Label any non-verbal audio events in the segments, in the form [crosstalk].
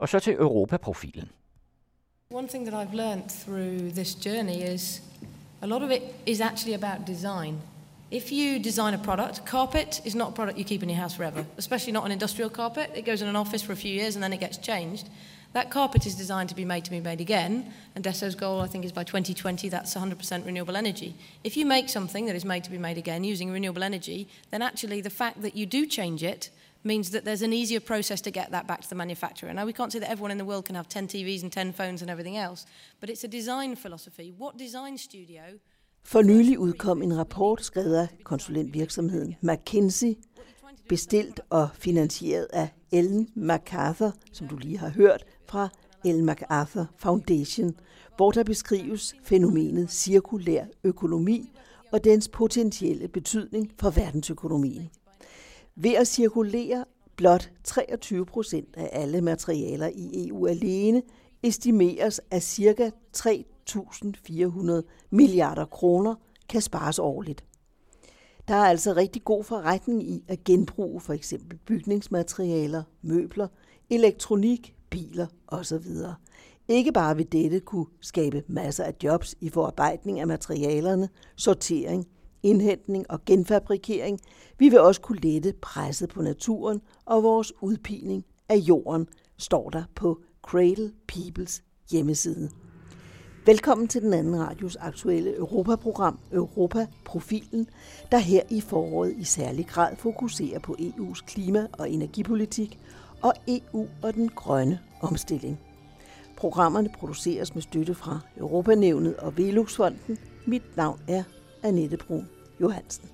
Og så til Europaprofilen. One thing that I've learned through this journey is a lot of it is actually about design. If you design a product, carpet is not a product you keep in your house forever, especially not an industrial carpet. It goes in an office for a few years and then it gets changed. That carpet is designed to be made to be made again, and DESO's goal, I think, is by 2020 that's 100% renewable energy. If you make something that is made to be made again using renewable energy, then actually the fact that you do change it means that there's an easier process to get that back to the manufacturer. Now, we can't say that everyone in the world can have 10 TVs and 10 phones and everything else, but it's a design philosophy. What design studio For nylig udkom en rapport skrevet af konsulentvirksomheden McKinsey, bestilt og finansieret af Ellen MacArthur, som du lige har hørt, fra Ellen MacArthur Foundation, hvor der beskrives fænomenet cirkulær økonomi og dens potentielle betydning for verdensøkonomien. Ved at cirkulere blot 23 procent af alle materialer i EU alene, estimeres at ca. 3.400 milliarder kroner kan spares årligt. Der er altså rigtig god forretning i at genbruge for eksempel bygningsmaterialer, møbler, elektronik, biler osv. Ikke bare vil dette kunne skabe masser af jobs i forarbejdning af materialerne, sortering, indhentning og genfabrikering. Vi vil også kunne lette presset på naturen og vores udpining af jorden, står der på Cradle Peoples hjemmeside. Velkommen til den anden radios aktuelle Europaprogram Europa-profilen, der her i foråret i særlig grad fokuserer på EU's klima- og energipolitik og EU og den grønne omstilling. Programmerne produceres med støtte fra Europanævnet og Veluxfonden. Mit navn er Annette Brun Johansen.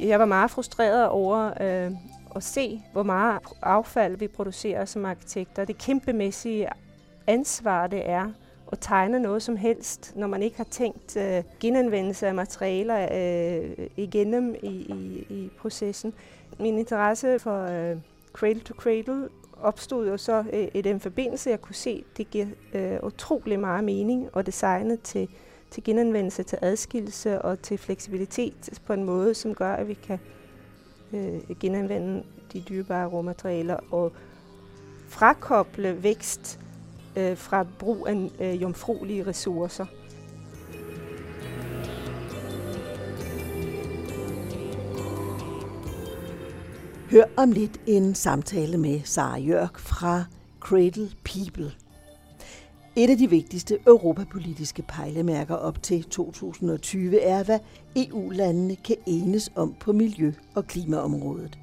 Jeg var meget frustreret over øh, at se, hvor meget affald vi producerer som arkitekter. Det kæmpemæssige ansvar, det er at tegne noget som helst, når man ikke har tænkt øh, genanvendelse af materialer øh, igennem i, i, i processen. Min interesse for øh, Cradle to Cradle opstod jo så øh, i den forbindelse, jeg kunne se, det giver øh, utrolig meget mening at designe til til genanvendelse, til adskillelse og til fleksibilitet på en måde, som gør, at vi kan øh, genanvende de dyrebare råmaterialer og frakoble vækst øh, fra brug af øh, jomfruelige ressourcer. Hør om lidt en samtale med Sara Jørg fra Cradle People. Et af de vigtigste europapolitiske pejlemærker op til 2020 er, hvad EU-landene kan enes om på miljø- og klimaområdet.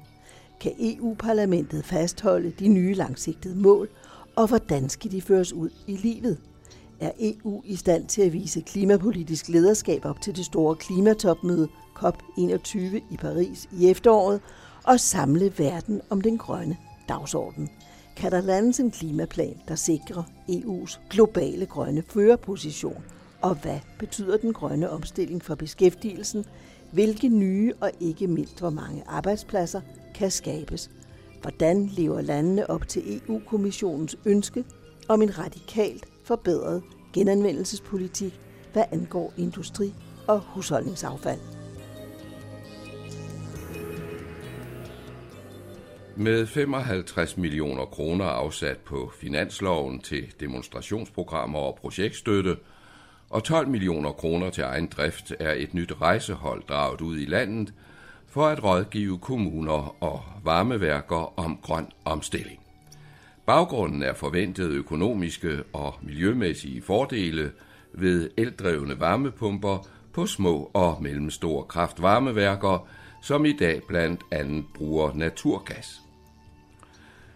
Kan EU-parlamentet fastholde de nye langsigtede mål, og hvordan skal de føres ud i livet? Er EU i stand til at vise klimapolitisk lederskab op til det store klimatopmøde COP21 i Paris i efteråret og samle verden om den grønne dagsorden? kan der landes en klimaplan, der sikrer EU's globale grønne førerposition? Og hvad betyder den grønne omstilling for beskæftigelsen? Hvilke nye og ikke mindst hvor mange arbejdspladser kan skabes? Hvordan lever landene op til EU-kommissionens ønske om en radikalt forbedret genanvendelsespolitik, hvad angår industri og husholdningsaffald? Med 55 millioner kroner afsat på finansloven til demonstrationsprogrammer og projektstøtte, og 12 millioner kroner til egen drift er et nyt rejsehold draget ud i landet for at rådgive kommuner og varmeværker om grøn omstilling. Baggrunden er forventede økonomiske og miljømæssige fordele ved eldrevne varmepumper på små og mellemstore kraftvarmeværker, som i dag blandt andet bruger naturgas.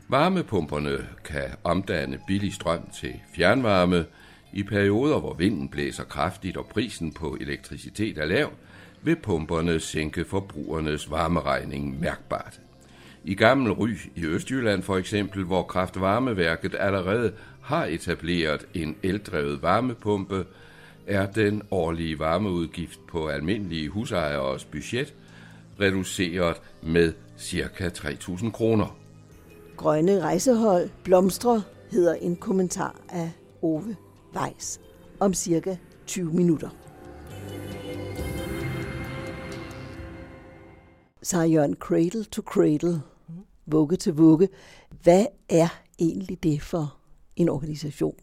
Varmepumperne kan omdanne billig strøm til fjernvarme. I perioder, hvor vinden blæser kraftigt og prisen på elektricitet er lav, vil pumperne sænke forbrugernes varmeregning mærkbart. I Gammel Ry i Østjylland for eksempel, hvor kraftvarmeværket allerede har etableret en eldrevet varmepumpe, er den årlige varmeudgift på almindelige husejeres budget reduceret med ca. 3.000 kroner. Grønne rejsehold blomstre hedder en kommentar af Ove Weiss. om cirka 20 minutter. Så Jørgen, cradle to cradle, vugge til vugge. Hvad er egentlig det for en organisation?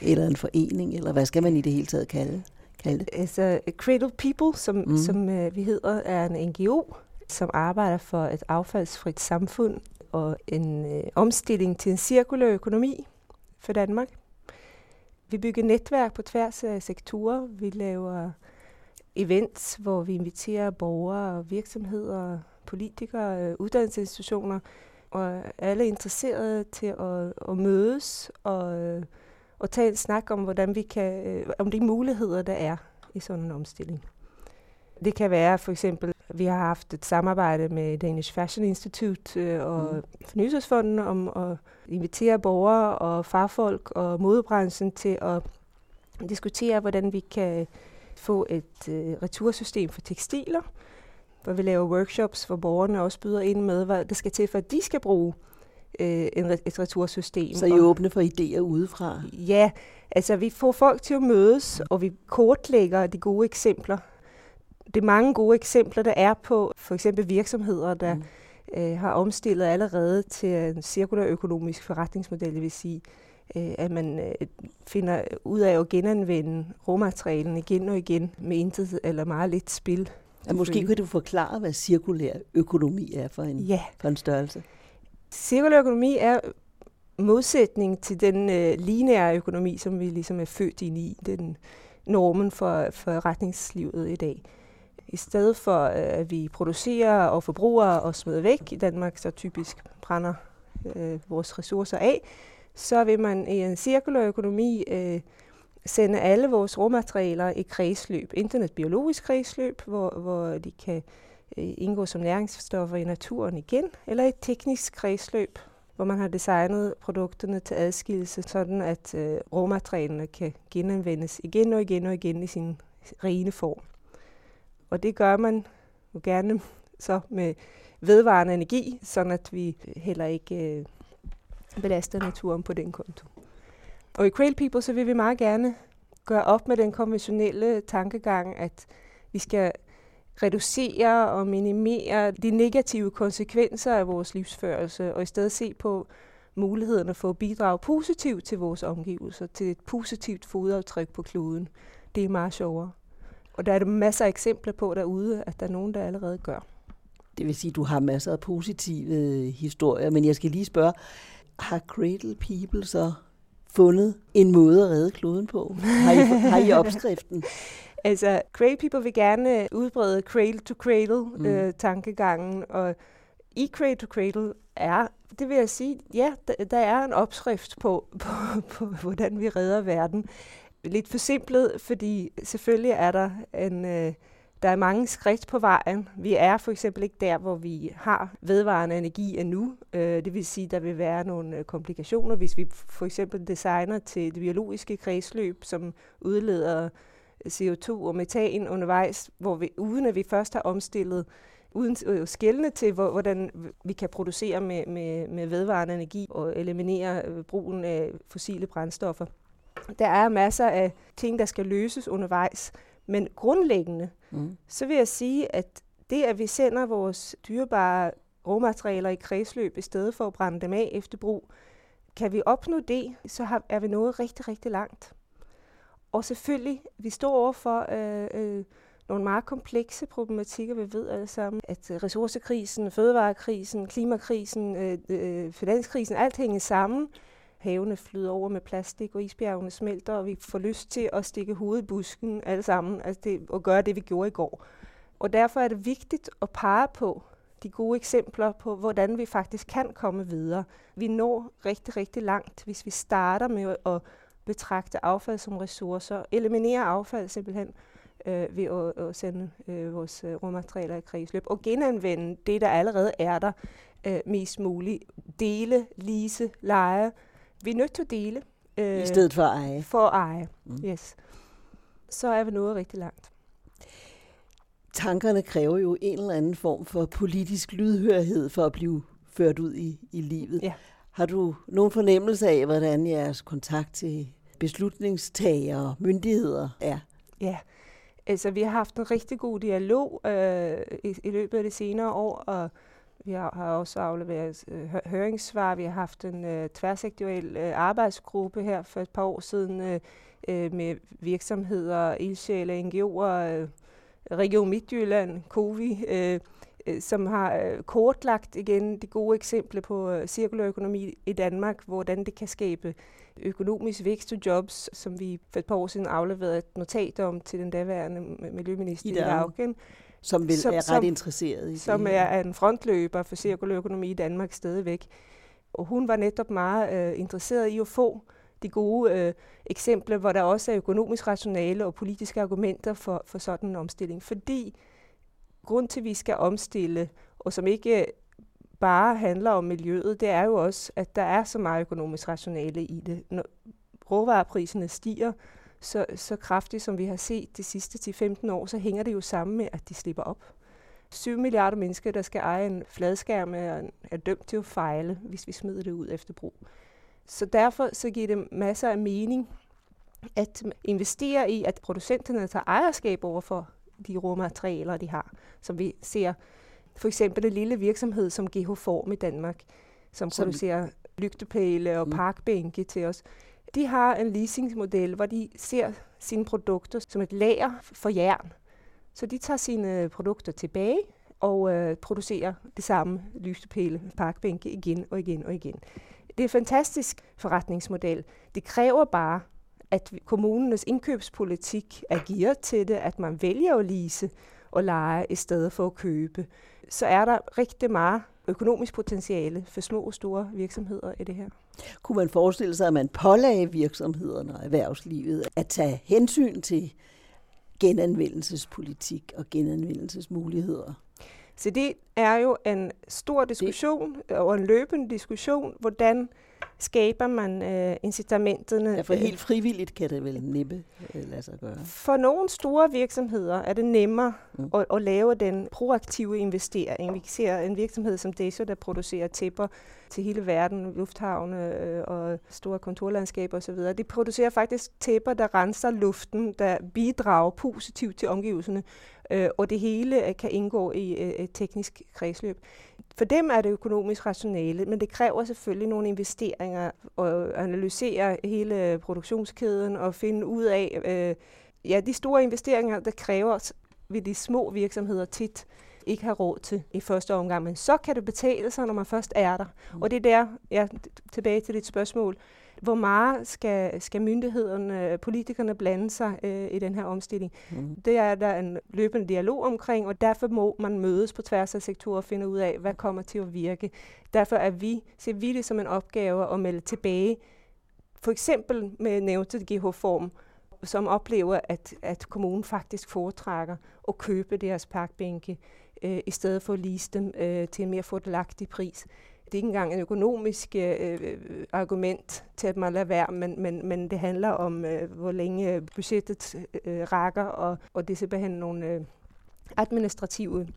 Eller en forening? Eller hvad skal man i det hele taget kalde, kalde det? Altså, Cradle People, som, mm. som uh, vi hedder, er en NGO, som arbejder for et affaldsfrit samfund og en uh, omstilling til en cirkulær økonomi for Danmark. Vi bygger netværk på tværs af sektorer. Vi laver events, hvor vi inviterer borgere, virksomheder, politikere, øh, uddannelsesinstitutioner, og alle er interesserede til at, at mødes og, øh, og tage en snak om, hvordan vi kan, øh, om de muligheder, der er i sådan en omstilling. Det kan være for eksempel, vi har haft et samarbejde med Danish Fashion Institute og mm. Fornyelsesfonden om at invitere borgere og farfolk og modebranchen til at diskutere, hvordan vi kan få et øh, retursystem for tekstiler, hvor vi laver workshops, hvor borgerne også byder ind med, hvad det skal til, for at de skal bruge øh, en, et retursystem. Så I er åbne for idéer udefra? Ja, altså vi får folk til at mødes, og vi kortlægger de gode eksempler. Det er mange gode eksempler, der er på for eksempel virksomheder, der mm. øh, har omstillet allerede til en cirkulær økonomisk forretningsmodel, det vil sige, øh, at man øh, finder ud af at genanvende råmaterialen igen og igen med intet eller meget lidt spil. Ja, måske kan du forklare, hvad cirkulær økonomi er for en, ja. for en størrelse. Cirkulær økonomi er modsætning til den øh, lineære økonomi, som vi ligesom er født ind i, den normen for, for retningslivet i dag. I stedet for, øh, at vi producerer og forbruger og smider væk i Danmark, så typisk brænder øh, vores ressourcer af, så vil man i en cirkulær økonomi øh, sende alle vores råmaterialer i kredsløb. Enten et biologisk kredsløb, hvor, hvor de kan øh, indgå som næringsstoffer i naturen igen, eller et teknisk kredsløb, hvor man har designet produkterne til adskillelse, sådan at øh, råmaterialerne kan genanvendes igen og igen og igen i sin rene form. Og det gør man jo gerne [laughs] så med vedvarende energi, sådan at vi heller ikke øh, belaster naturen på den konto. Og i Quail People, så vil vi meget gerne gøre op med den konventionelle tankegang, at vi skal reducere og minimere de negative konsekvenser af vores livsførelse, og i stedet se på mulighederne for at bidrage positivt til vores omgivelser, til et positivt fodaftryk på kloden. Det er meget sjovere. Og der er der masser af eksempler på derude, at der er nogen, der allerede gør. Det vil sige, at du har masser af positive øh, historier, men jeg skal lige spørge, har Cradle People så fundet en måde at redde kloden på? Har I, har I opskriften? [laughs] altså, Cradle People vil gerne udbrede cradle-to-cradle-tankegangen, mm. øh, og i cradle-to-cradle er, det vil jeg sige, ja, der, der er en opskrift på, [laughs] på, på, hvordan vi redder verden. Lidt forsimplet, fordi selvfølgelig er der en... Øh, der er mange skridt på vejen. Vi er for eksempel ikke der, hvor vi har vedvarende energi endnu. Øh, det vil sige, der vil være nogle øh, komplikationer, hvis vi for eksempel designer til det biologiske kredsløb, som udleder øh, CO2 og metan undervejs, hvor vi, uden at vi først har omstillet uden øh, skældne til, hvordan vi kan producere med, med, med vedvarende energi og eliminere brugen af fossile brændstoffer. Der er masser af ting, der skal løses undervejs, men grundlæggende, mm. så vil jeg sige, at det, at vi sender vores dyrebare råmaterialer i kredsløb, i stedet for at brænde dem af efter brug, kan vi opnå det, så har, er vi nået rigtig, rigtig langt. Og selvfølgelig, vi står over for øh, øh, nogle meget komplekse problematikker. Vi ved alle sammen, at ressourcekrisen, fødevarekrisen, klimakrisen, øh, øh, finanskrisen, alt hænger sammen havene flyder over med plastik, og isbjergene smelter, og vi får lyst til at stikke hovedet i busken alle sammen, altså det, og gøre det, vi gjorde i går. Og derfor er det vigtigt at pege på de gode eksempler på, hvordan vi faktisk kan komme videre. Vi når rigtig, rigtig langt, hvis vi starter med at betragte affald som ressourcer, eliminere affald simpelthen, øh, ved at, at sende øh, vores øh, råmaterialer i kredsløb, og genanvende det, der allerede er der, øh, mest muligt. Dele, lise, lege, vi er nødt til at dele. Øh, I stedet for at eje. For at eje, mm. yes. Så er vi nået rigtig langt. Tankerne kræver jo en eller anden form for politisk lydhørhed for at blive ført ud i, i livet. Ja. Har du nogen fornemmelse af, hvordan jeres kontakt til beslutningstagere, myndigheder er? Ja, altså vi har haft en rigtig god dialog øh, i, i løbet af de senere år, og vi har, har også afleveret øh, høringssvar. Vi har haft en øh, tværsektoriel øh, arbejdsgruppe her for et par år siden øh, øh, med virksomheder, ildsjæle, NGO'er, øh, Region Midtjylland, COVI, øh, øh, som har øh, kortlagt igen de gode eksempler på øh, cirkulær økonomi i Danmark, hvordan det kan skabe økonomisk vækst og jobs, som vi for et par år siden afleverede et notat om til den daværende miljøminister i Augen. Som vil som, er ret som, interesseret i Som det. er en frontløber for cirkulær økonomi i Danmark stadigvæk. Og hun var netop meget øh, interesseret i at få de gode øh, eksempler, hvor der også er økonomisk rationale og politiske argumenter for, for sådan en omstilling. Fordi grund til, at vi skal omstille, og som ikke bare handler om miljøet, det er jo også, at der er så meget økonomisk rationale i det. Når råvarepriserne stiger så, så kraftigt, som vi har set de sidste 10-15 år, så hænger det jo sammen med, at de slipper op. 7 milliarder mennesker, der skal eje en fladskærm, er, er dømt til at fejle, hvis vi smider det ud efter brug. Så derfor så giver det masser af mening at investere i, at producenterne tager ejerskab over for de råmaterialer, de har. Som vi ser for eksempel en lille virksomhed som GH Form i Danmark, som, som producerer lygtepæle og mm. parkbænke til os. De har en leasingmodel, hvor de ser sine produkter som et lager for jern. Så de tager sine produkter tilbage og øh, producerer det samme lysepæle, parkbænke igen og igen og igen. Det er en fantastisk forretningsmodel. Det kræver bare, at kommunernes indkøbspolitik er gearet til det, at man vælger at lease og lege i stedet for at købe. Så er der rigtig meget økonomisk potentiale for små og store virksomheder i det her. Kunne man forestille sig, at man pålagde virksomhederne og erhvervslivet at tage hensyn til genanvendelsespolitik og genanvendelsesmuligheder? Så det er jo en stor diskussion det. og en løbende diskussion, hvordan skaber man øh, incitamenterne. Ja, for helt frivilligt kan det vel næppe øh, lade sig gøre. For nogle store virksomheder er det nemmere mm. at, at lave den proaktive investering. Vi ser en virksomhed som Deso, der producerer tæpper til hele verden, lufthavne øh, og store kontorlandskaber osv. De producerer faktisk tæpper, der renser luften, der bidrager positivt til omgivelserne, øh, og det hele øh, kan indgå i øh, et teknisk kredsløb. For dem er det økonomisk rationale, men det kræver selvfølgelig nogle investeringer og analysere hele produktionskæden og finde ud af, øh, ja, de store investeringer, der kræver ved de små virksomheder tit ikke har råd til i første omgang, men så kan det betale sig, når man først er der. Mm. Og det er der, ja, tilbage til dit spørgsmål, hvor meget skal, skal myndighederne, politikerne blande sig øh, i den her omstilling? Mm. Det er der en løbende dialog omkring, og derfor må man mødes på tværs af sektorer og finde ud af, hvad kommer til at virke. Derfor er vi, ser vi det som en opgave at melde tilbage, for eksempel med nævnte GH-form, som oplever, at, at kommunen faktisk foretrækker at købe deres parkbænke, øh, i stedet for at lease dem øh, til en mere fordelagtig pris det er ikke engang en økonomisk øh, øh argument til, at man lader være, men, men, men det handler om, øh, hvor længe budgettet øh, rækker, og, og det er simpelthen nogle øh, administrative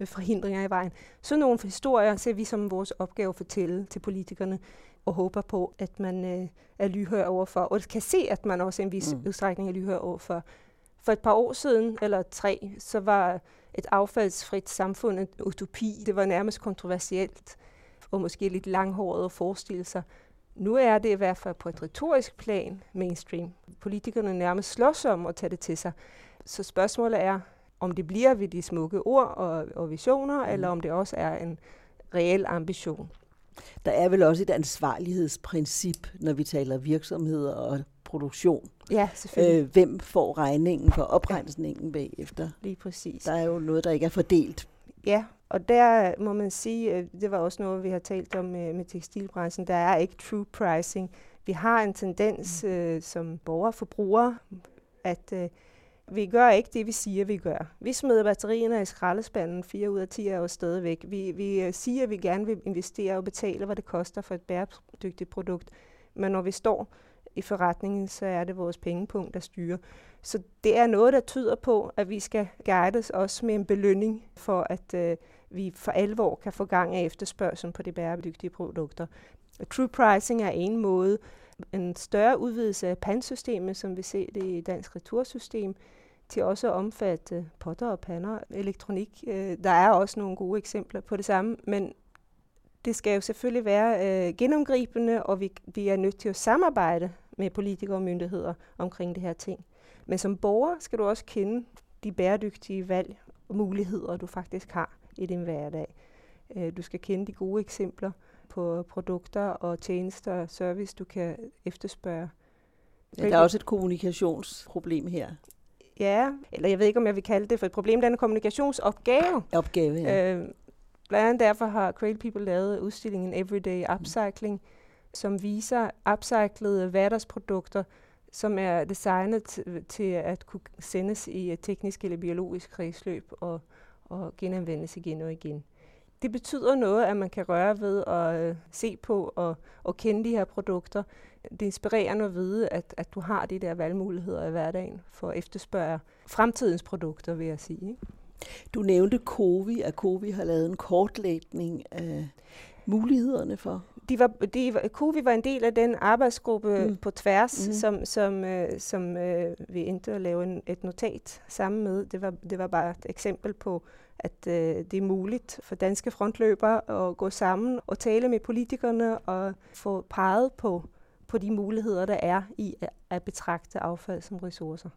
øh, forhindringer i vejen. Så nogle historier ser vi som vores opgave at fortælle til politikerne, og håber på, at man øh, er lyhør overfor, og kan se, at man også i en vis mm. udstrækning er lyhør overfor. For et par år siden, eller tre, så var et affaldsfrit samfund en utopi. Det var nærmest kontroversielt og måske lidt langhåret at forestille sig. Nu er det i hvert fald på et retorisk plan mainstream. Politikerne nærmest slås om at tage det til sig. Så spørgsmålet er, om det bliver ved de smukke ord og, og visioner, mm. eller om det også er en reel ambition. Der er vel også et ansvarlighedsprincip, når vi taler virksomheder og produktion. Ja, selvfølgelig. Øh, hvem får regningen for oprensningen ja. bagefter? Lige præcis. Der er jo noget, der ikke er fordelt. Ja, og der må man sige, øh, det var også noget, vi har talt om med, med tekstilbranchen, der er ikke true pricing. Vi har en tendens mm. øh, som borgere forbrugere, at øh, vi gør ikke det, vi siger, vi gør. Vi smider batterierne i skraldespanden, 4 ud af 10 er jo stadigvæk. Vi, vi øh, siger, at vi gerne vil investere og betale, hvad det koster for et bæredygtigt produkt. Men når vi står i forretningen, så er det vores pengepunkt, der styrer. Så det er noget, der tyder på, at vi skal guides også med en belønning for, at øh, vi for alvor kan få gang af efterspørgselen på de bæredygtige produkter. True pricing er en måde. en større udvidelse af pansystemet, som vi ser det i dansk retursystem, til også at omfatte potter og pander, elektronik. Øh, der er også nogle gode eksempler på det samme, men det skal jo selvfølgelig være øh, gennemgribende, og vi, vi er nødt til at samarbejde med politikere og myndigheder omkring det her ting. Men som borger skal du også kende de bæredygtige valg og muligheder, du faktisk har i din hverdag. Øh, du skal kende de gode eksempler på produkter og tjenester og service, du kan efterspørge. Ja, der er også et kommunikationsproblem her. Ja, eller jeg ved ikke, om jeg vil kalde det for et problem. Det er en kommunikationsopgave. Opgave, ja. Øh, blandt andet derfor har Cradle People lavet udstillingen Everyday Upcycling, som viser upcyclede hverdagsprodukter, som er designet til at kunne sendes i et teknisk eller biologisk kredsløb og, og genanvendes igen og igen. Det betyder noget, at man kan røre ved og øh, se på og, og kende de her produkter. Det er inspirerende at vide, at, at du har de der valgmuligheder i hverdagen for at efterspørge fremtidens produkter, vil jeg sige. Ikke? Du nævnte Covi, at Covi har lavet en kortlægning af mulighederne for de var, de var, Covi var en del af den arbejdsgruppe mm. på tværs, mm. som, som, øh, som øh, vi endte at lave en, et notat sammen med. Det var, det var bare et eksempel på, at øh, det er muligt for danske frontløbere at gå sammen og tale med politikerne og få peget på, på de muligheder, der er i at, at betragte affald som ressourcer.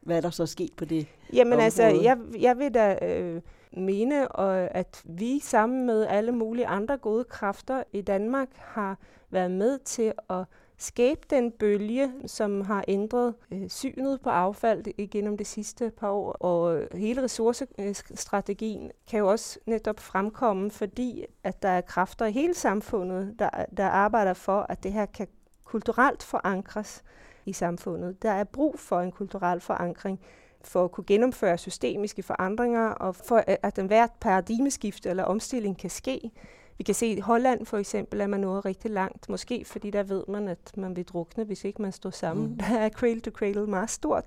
Hvad er der så sket på det Jamen område? altså, jeg, jeg vil da øh, mene, og at vi sammen med alle mulige andre gode kræfter i Danmark har været med til at skabe den bølge, som har ændret øh, synet på affald igennem det sidste par år. Og øh, hele ressourcestrategien kan jo også netop fremkomme, fordi at der er kræfter i hele samfundet, der, der arbejder for, at det her kan kulturelt forankres i samfundet. Der er brug for en kulturel forankring for at kunne gennemføre systemiske forandringer, og for at den hvert paradigmeskifte eller omstilling kan ske. Vi kan se i Holland for eksempel, at man nået rigtig langt. Måske fordi der ved man, at man vil drukne, hvis ikke man står sammen. Mm. Der er cradle to cradle meget stort.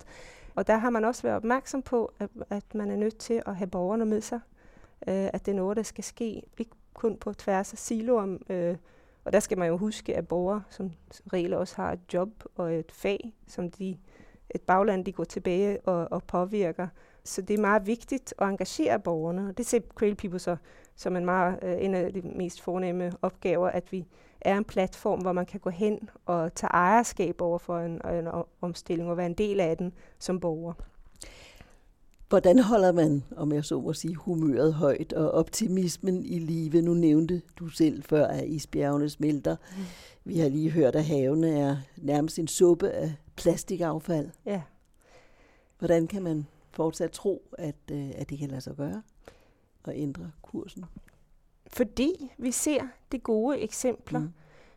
Og der har man også været opmærksom på, at, at man er nødt til at have borgerne med sig. Øh, at det er noget, der skal ske, ikke kun på tværs af siloer. Øh, og der skal man jo huske, at borgere som regel også har et job og et fag, som de et bagland, de går tilbage og, og påvirker. Så det er meget vigtigt at engagere borgerne. Og det ser Cradle People så som en, meget, uh, en af de mest fornemme opgaver, at vi er en platform, hvor man kan gå hen og tage ejerskab over for en, en omstilling og være en del af den som borger. Hvordan holder man, om jeg så må sige, humøret højt og optimismen i live? Nu nævnte du selv før, at isbjergene smelter. Mm. Vi har lige hørt, at havene er nærmest en suppe af plastikaffald. Ja. Hvordan kan man fortsat tro, at, øh, at det kan lade sig gøre og ændre kursen? Fordi vi ser de gode eksempler. Mm.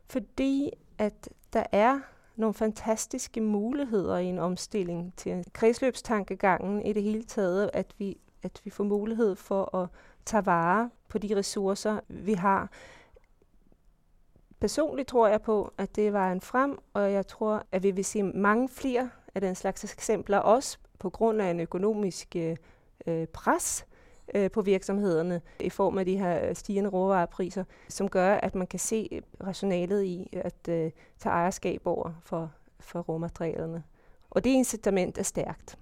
Fordi at der er nogle fantastiske muligheder i en omstilling til kredsløbstankegangen i det hele taget, at vi, at vi får mulighed for at tage vare på de ressourcer, vi har. Personligt tror jeg på, at det var en frem, og jeg tror, at vi vil se mange flere af den slags eksempler, også på grund af en økonomisk øh, pres øh, på virksomhederne i form af de her stigende råvarepriser, som gør, at man kan se rationalet i at øh, tage ejerskab over for, for råmaterialerne. Og det incitament er stærkt.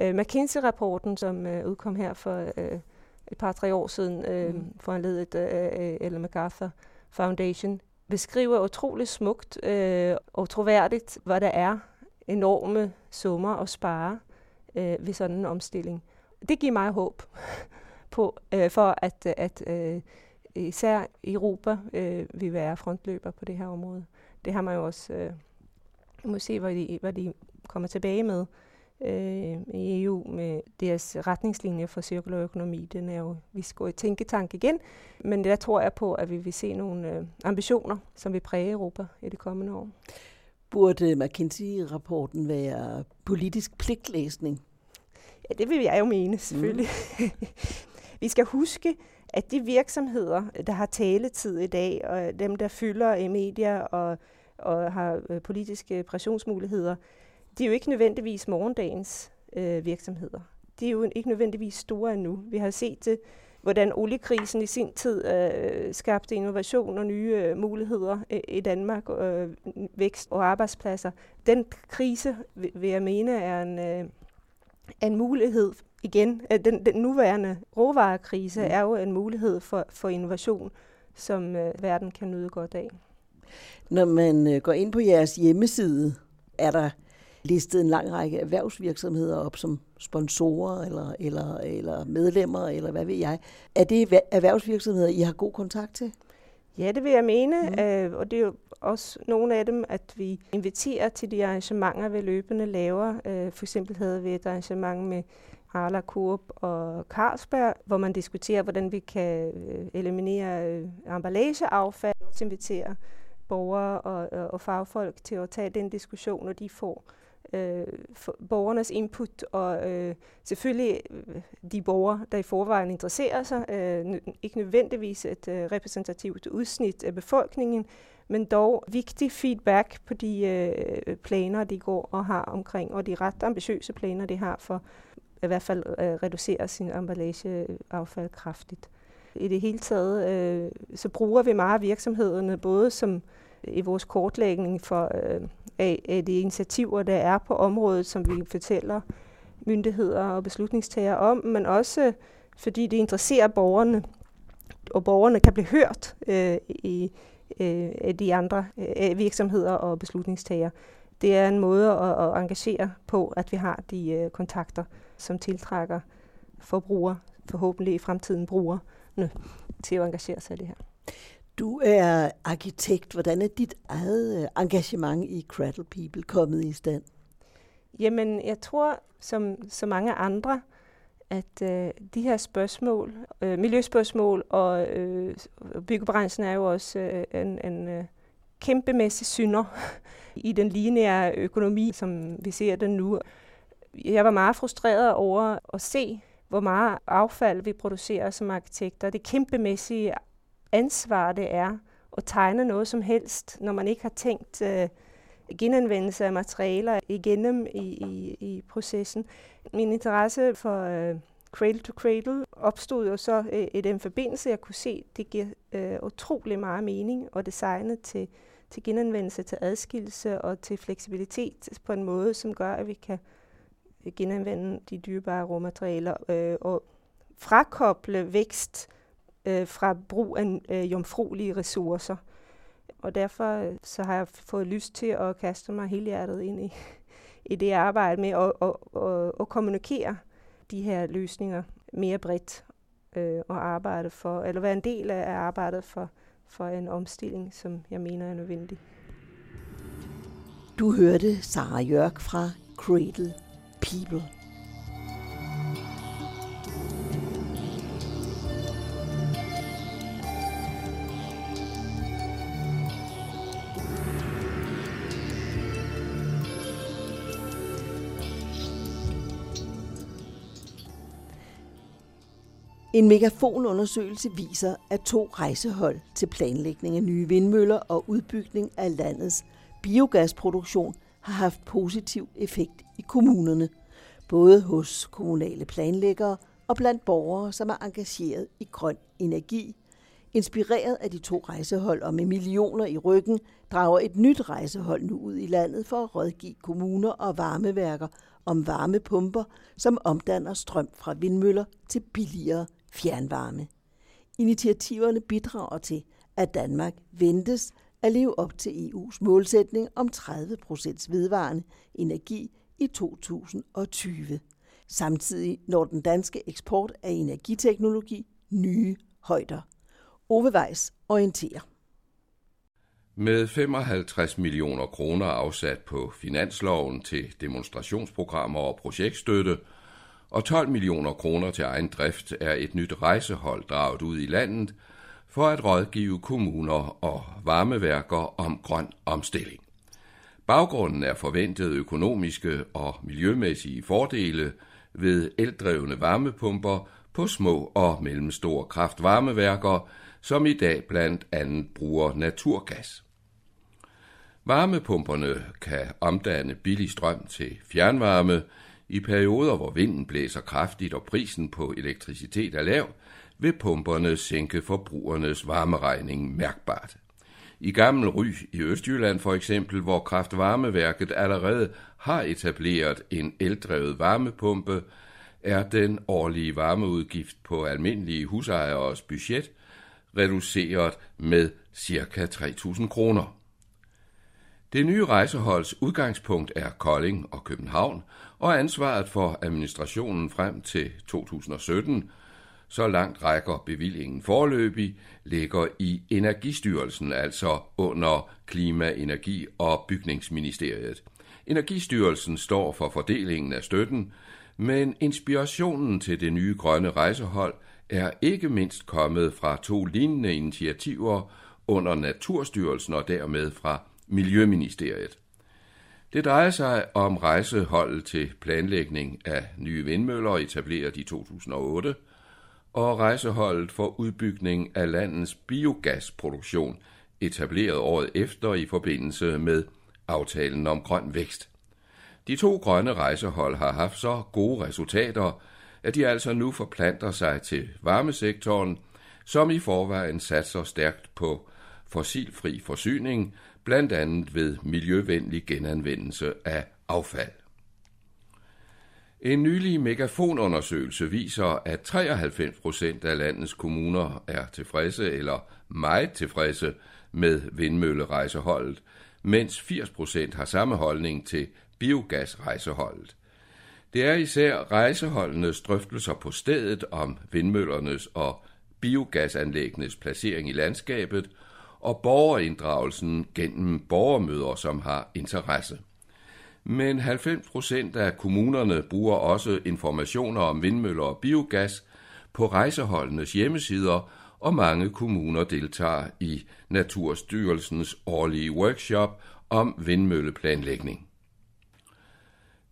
Øh, McKinsey-rapporten, som øh, udkom her for øh, et par tre år siden, øh, mm. foranledet af øh, Ellen MacArthur Foundation, beskriver utrolig smukt øh, og troværdigt, hvad der er enorme summer at spare øh, ved sådan en omstilling. Det giver mig håb på, øh, for at, at øh, især Europa øh, vil være frontløber på det her område. Det har man jo også... Øh, må se, hvad de, hvad de kommer tilbage med øh, i EU med deres retningslinjer for cirkulær økonomi. Den er jo, vi skal gå i tænketank igen, men der tror jeg på, at vi vil se nogle øh, ambitioner, som vil præge Europa i det kommende år. Burde McKinsey-rapporten være politisk pligtlæsning? Ja, det vil jeg jo mene, selvfølgelig. Mm. [laughs] vi skal huske, at de virksomheder, der har taletid i dag, og dem, der fylder i medier og, og har øh, politiske pressionsmuligheder, de er jo ikke nødvendigvis morgendagens øh, virksomheder. De er jo ikke nødvendigvis store endnu. Vi har set det hvordan oliekrisen i sin tid øh, skabte innovation og nye øh, muligheder i, i Danmark, øh, vækst og arbejdspladser. Den krise, vil jeg mene, er en, øh, en mulighed igen. Den, den nuværende råvarekrise mm. er jo en mulighed for, for innovation, som øh, verden kan nyde godt af. Når man øh, går ind på jeres hjemmeside, er der listet en lang række erhvervsvirksomheder op som sponsorer eller, eller, eller medlemmer, eller hvad ved jeg. Er det erhvervsvirksomheder, I har god kontakt til? Ja, det vil jeg mene, mm. øh, og det er jo også nogle af dem, at vi inviterer til de arrangementer, vi løbende laver. Øh, for eksempel havde vi et arrangement med Arla Coop og Carlsberg, hvor man diskuterer, hvordan vi kan øh, eliminere øh, emballageaffald, og invitere borgere og, og fagfolk til at tage den diskussion, og de får øh, borgernes input, og øh, selvfølgelig øh, de borgere, der i forvejen interesserer sig, øh, ikke nødvendigvis et øh, repræsentativt udsnit af befolkningen, men dog vigtig feedback på de øh, planer, de går og har omkring, og de ret ambitiøse planer, de har for i hvert fald øh, reducere sin emballageaffald kraftigt. I det hele taget, øh, så bruger vi meget virksomhederne, både som i vores kortlægning for øh, af, af de initiativer, der er på området, som vi fortæller myndigheder og beslutningstagere om, men også fordi det interesserer borgerne, og borgerne kan blive hørt øh, i øh, de andre øh, virksomheder og beslutningstagere. Det er en måde at, at engagere på, at vi har de øh, kontakter, som tiltrækker forbrugere, forhåbentlig i fremtiden brugerne, til at engagere sig i det her. Du er arkitekt. Hvordan er dit eget øh, engagement i Cradle People kommet i stand? Jamen, jeg tror, som så mange andre, at øh, de her spørgsmål, øh, miljøspørgsmål og øh, byggebranchen er jo også øh, en, en øh, kæmpemæssig synder [laughs] i den lineære økonomi, som vi ser den nu. Jeg var meget frustreret over at se, hvor meget affald vi producerer som arkitekter. Det kæmpemæssige ansvar det er at tegne noget som helst, når man ikke har tænkt øh, genanvendelse af materialer igennem i, i, i processen. Min interesse for øh, Cradle to Cradle opstod jo så øh, i den forbindelse, jeg kunne se, det giver øh, utrolig meget mening at designe til, til genanvendelse, til adskillelse og til fleksibilitet på en måde, som gør, at vi kan genanvende de dyrebare råmaterialer øh, og frakoble vækst øh, fra brug af øh, jomfruelige ressourcer. Og derfor øh, så har jeg fået lyst til at kaste mig hele hjertet ind i, [laughs] i det arbejde med at, at, at, at kommunikere de her løsninger mere bredt øh, og arbejde for, eller være en del af arbejdet for, for en omstilling, som jeg mener er nødvendig. Du hørte Sara Jørg fra Cradle People. En megafonundersøgelse viser, at to rejsehold til planlægning af nye vindmøller og udbygning af landets biogasproduktion har haft positiv effekt i kommunerne, både hos kommunale planlæggere og blandt borgere, som er engageret i grøn energi. Inspireret af de to rejsehold og med millioner i ryggen, drager et nyt rejsehold nu ud i landet for at rådgive kommuner og varmeværker om varmepumper, som omdanner strøm fra vindmøller til billigere fjernvarme. Initiativerne bidrager til, at Danmark ventes at leve op til EU's målsætning om 30 procents vedvarende energi i 2020. Samtidig når den danske eksport af energiteknologi nye højder. Ove Weiss orienterer. Med 55 millioner kroner afsat på finansloven til demonstrationsprogrammer og projektstøtte, og 12 millioner kroner til egen drift er et nyt rejsehold draget ud i landet for at rådgive kommuner og varmeværker om grøn omstilling. Baggrunden er forventede økonomiske og miljømæssige fordele ved eldrevne varmepumper på små og mellemstore kraftvarmeværker, som i dag blandt andet bruger naturgas. Varmepumperne kan omdanne billig strøm til fjernvarme, i perioder, hvor vinden blæser kraftigt og prisen på elektricitet er lav, vil pumperne sænke forbrugernes varmeregning mærkbart. I Gammel Ry i Østjylland for eksempel, hvor kraftvarmeværket allerede har etableret en eldrevet varmepumpe, er den årlige varmeudgift på almindelige husejeres budget reduceret med ca. 3.000 kroner. Det nye rejseholds udgangspunkt er Kolding og København, og ansvaret for administrationen frem til 2017, så langt rækker bevillingen forløbig, ligger i Energistyrelsen, altså under Klima-, Energi- og Bygningsministeriet. Energistyrelsen står for fordelingen af støtten, men inspirationen til det nye grønne rejsehold er ikke mindst kommet fra to lignende initiativer under Naturstyrelsen og dermed fra Miljøministeriet. Det drejer sig om rejseholdet til planlægning af nye vindmøller etableret i 2008, og rejseholdet for udbygning af landets biogasproduktion etableret året efter i forbindelse med aftalen om grøn vækst. De to grønne rejsehold har haft så gode resultater, at de altså nu forplanter sig til varmesektoren, som i forvejen satser stærkt på fossilfri forsyning, blandt andet ved miljøvenlig genanvendelse af affald. En nylig megafonundersøgelse viser, at 93 procent af landets kommuner er tilfredse eller meget tilfredse med vindmøllerejseholdet, mens 80 procent har samme holdning til biogasrejseholdet. Det er især rejseholdenes drøftelser på stedet om vindmøllernes og biogasanlæggenes placering i landskabet og borgerinddragelsen gennem borgermøder, som har interesse. Men 90 procent af kommunerne bruger også informationer om vindmøller og biogas på rejseholdenes hjemmesider, og mange kommuner deltager i Naturstyrelsens årlige workshop om vindmølleplanlægning.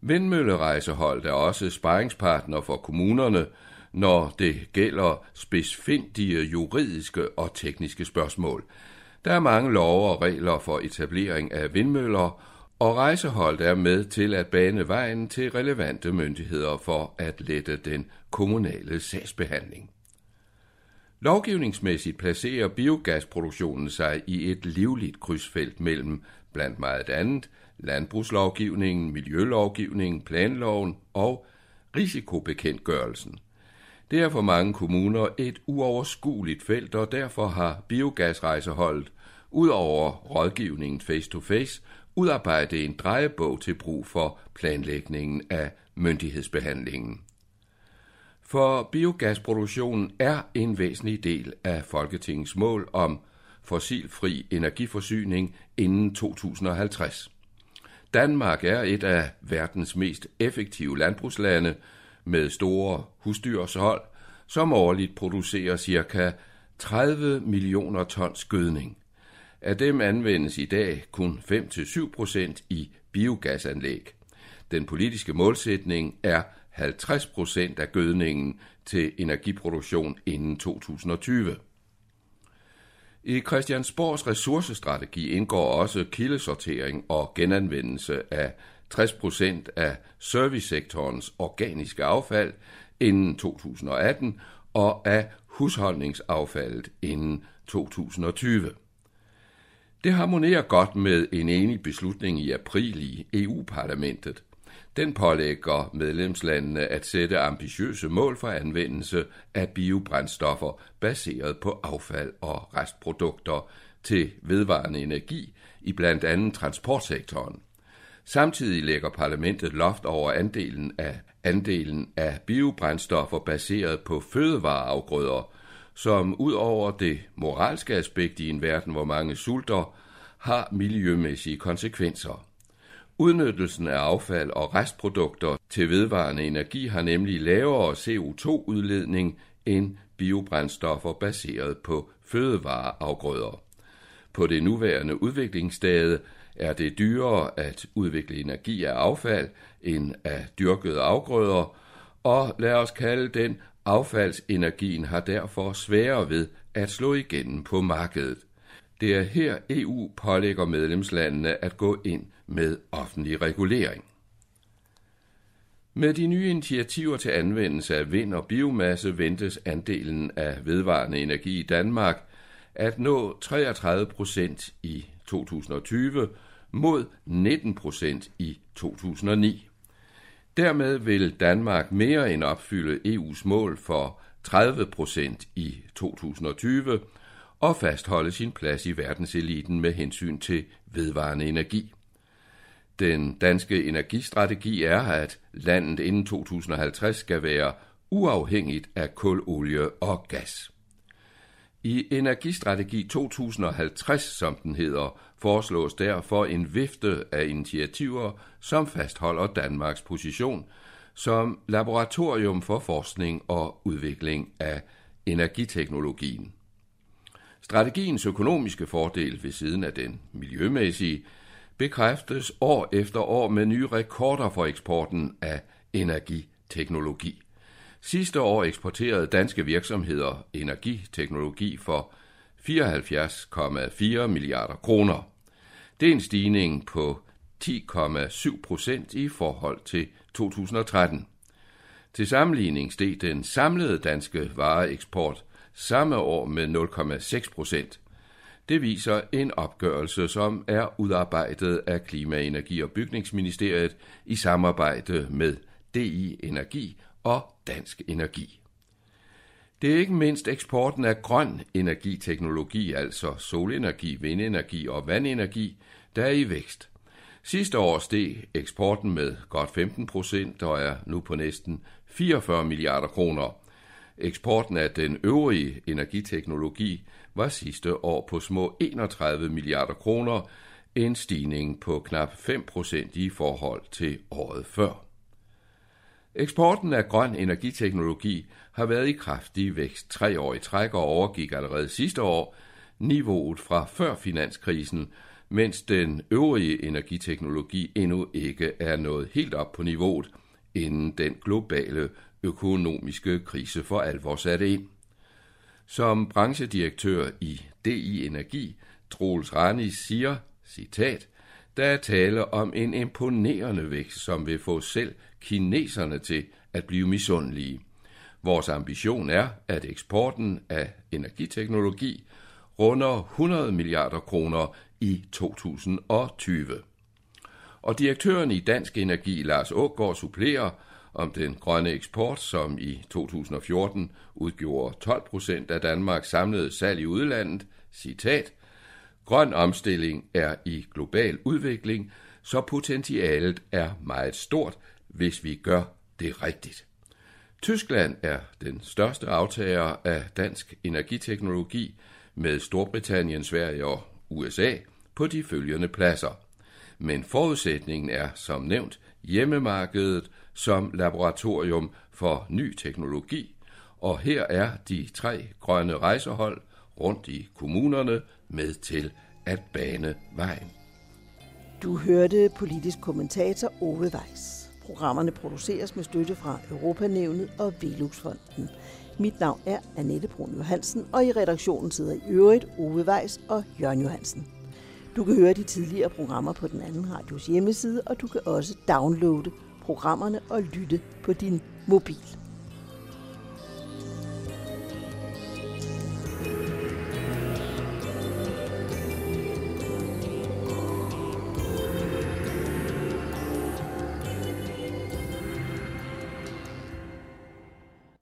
Vindmøllerejsehold er også sparringspartner for kommunerne, når det gælder spidsfindige juridiske og tekniske spørgsmål. Der er mange love og regler for etablering af vindmøller, og rejseholdet er med til at bane vejen til relevante myndigheder for at lette den kommunale sagsbehandling. Lovgivningsmæssigt placerer biogasproduktionen sig i et livligt krydsfelt mellem, blandt meget andet, landbrugslovgivningen, miljølovgivningen, planloven og risikobekendtgørelsen. Det er for mange kommuner et uoverskueligt felt, og derfor har biogasrejseholdet, ud over rådgivningen face-to-face, udarbejdet en drejebog til brug for planlægningen af myndighedsbehandlingen. For biogasproduktionen er en væsentlig del af Folketingets mål om fossilfri energiforsyning inden 2050. Danmark er et af verdens mest effektive landbrugslande med store husdyrshold, som årligt producerer ca. 30 millioner tons gødning. Af dem anvendes i dag kun 5-7 procent i biogasanlæg. Den politiske målsætning er 50 procent af gødningen til energiproduktion inden 2020. I Christiansborgs ressourcestrategi indgår også kildesortering og genanvendelse af 60 procent af servicesektorens organiske affald inden 2018 og af husholdningsaffaldet inden 2020. Det harmonerer godt med en enig beslutning i april i EU-parlamentet. Den pålægger medlemslandene at sætte ambitiøse mål for anvendelse af biobrændstoffer baseret på affald og restprodukter til vedvarende energi i blandt andet transportsektoren. Samtidig lægger parlamentet loft over andelen af, andelen af biobrændstoffer baseret på fødevareafgrøder, som ud over det moralske aspekt i en verden, hvor mange sulter, har miljømæssige konsekvenser. Udnyttelsen af affald og restprodukter til vedvarende energi har nemlig lavere CO2-udledning end biobrændstoffer baseret på fødevareafgrøder. På det nuværende udviklingsstade er det dyrere at udvikle energi af affald end af dyrkede afgrøder, og lad os kalde den affaldsenergien har derfor sværere ved at slå igennem på markedet. Det er her EU pålægger medlemslandene at gå ind med offentlig regulering. Med de nye initiativer til anvendelse af vind og biomasse ventes andelen af vedvarende energi i Danmark at nå 33 procent i 2020 mod 19 procent i 2009. Dermed vil Danmark mere end opfylde EU's mål for 30 procent i 2020 og fastholde sin plads i verdenseliten med hensyn til vedvarende energi. Den danske energistrategi er, at landet inden 2050 skal være uafhængigt af kul, olie og gas. I Energistrategi 2050, som den hedder, foreslås derfor en vifte af initiativer, som fastholder Danmarks position som laboratorium for forskning og udvikling af energiteknologien. Strategiens økonomiske fordel ved siden af den miljømæssige bekræftes år efter år med nye rekorder for eksporten af energiteknologi. Sidste år eksporterede danske virksomheder energiteknologi for 74,4 milliarder kroner. Det er en stigning på 10,7 procent i forhold til 2013. Til sammenligning steg den samlede danske vareeksport samme år med 0,6 procent. Det viser en opgørelse, som er udarbejdet af Klima-, Energi- og Bygningsministeriet i samarbejde med DI Energi og Dansk Energi. Det er ikke mindst eksporten af grøn energiteknologi, altså solenergi, vindenergi og vandenergi, der er i vækst. Sidste år steg eksporten med godt 15 procent og er nu på næsten 44 milliarder kroner. Eksporten af den øvrige energiteknologi var sidste år på små 31 milliarder kroner, en stigning på knap 5 procent i forhold til året før. Eksporten af grøn energiteknologi har været i kraftig vækst tre år i træk og overgik allerede sidste år niveauet fra før finanskrisen, mens den øvrige energiteknologi endnu ikke er nået helt op på niveauet, inden den globale økonomiske krise for alvor satte ind. Som branchedirektør i DI Energi, Troels Rani siger, citat, der er tale om en imponerende vækst, som vil få selv kineserne til at blive misundelige. Vores ambition er, at eksporten af energiteknologi runder 100 milliarder kroner i 2020. Og direktøren i Dansk Energi, Lars Ågaard, supplerer om den grønne eksport, som i 2014 udgjorde 12 procent af Danmarks samlede salg i udlandet. Citat. Grøn omstilling er i global udvikling, så potentialet er meget stort, hvis vi gør det rigtigt. Tyskland er den største aftager af dansk energiteknologi med Storbritannien, Sverige og USA på de følgende pladser. Men forudsætningen er, som nævnt, hjemmemarkedet som laboratorium for ny teknologi, og her er de tre grønne rejsehold rundt i kommunerne med til at bane vejen. Du hørte politisk kommentator Ove Weiss. Programmerne produceres med støtte fra Europanævnet og Veluxfonden. Mit navn er Annette Brun Johansen, og i redaktionen sidder i øvrigt Ove Weiss og Jørgen Johansen. Du kan høre de tidligere programmer på den anden radios hjemmeside, og du kan også downloade programmerne og lytte på din mobil.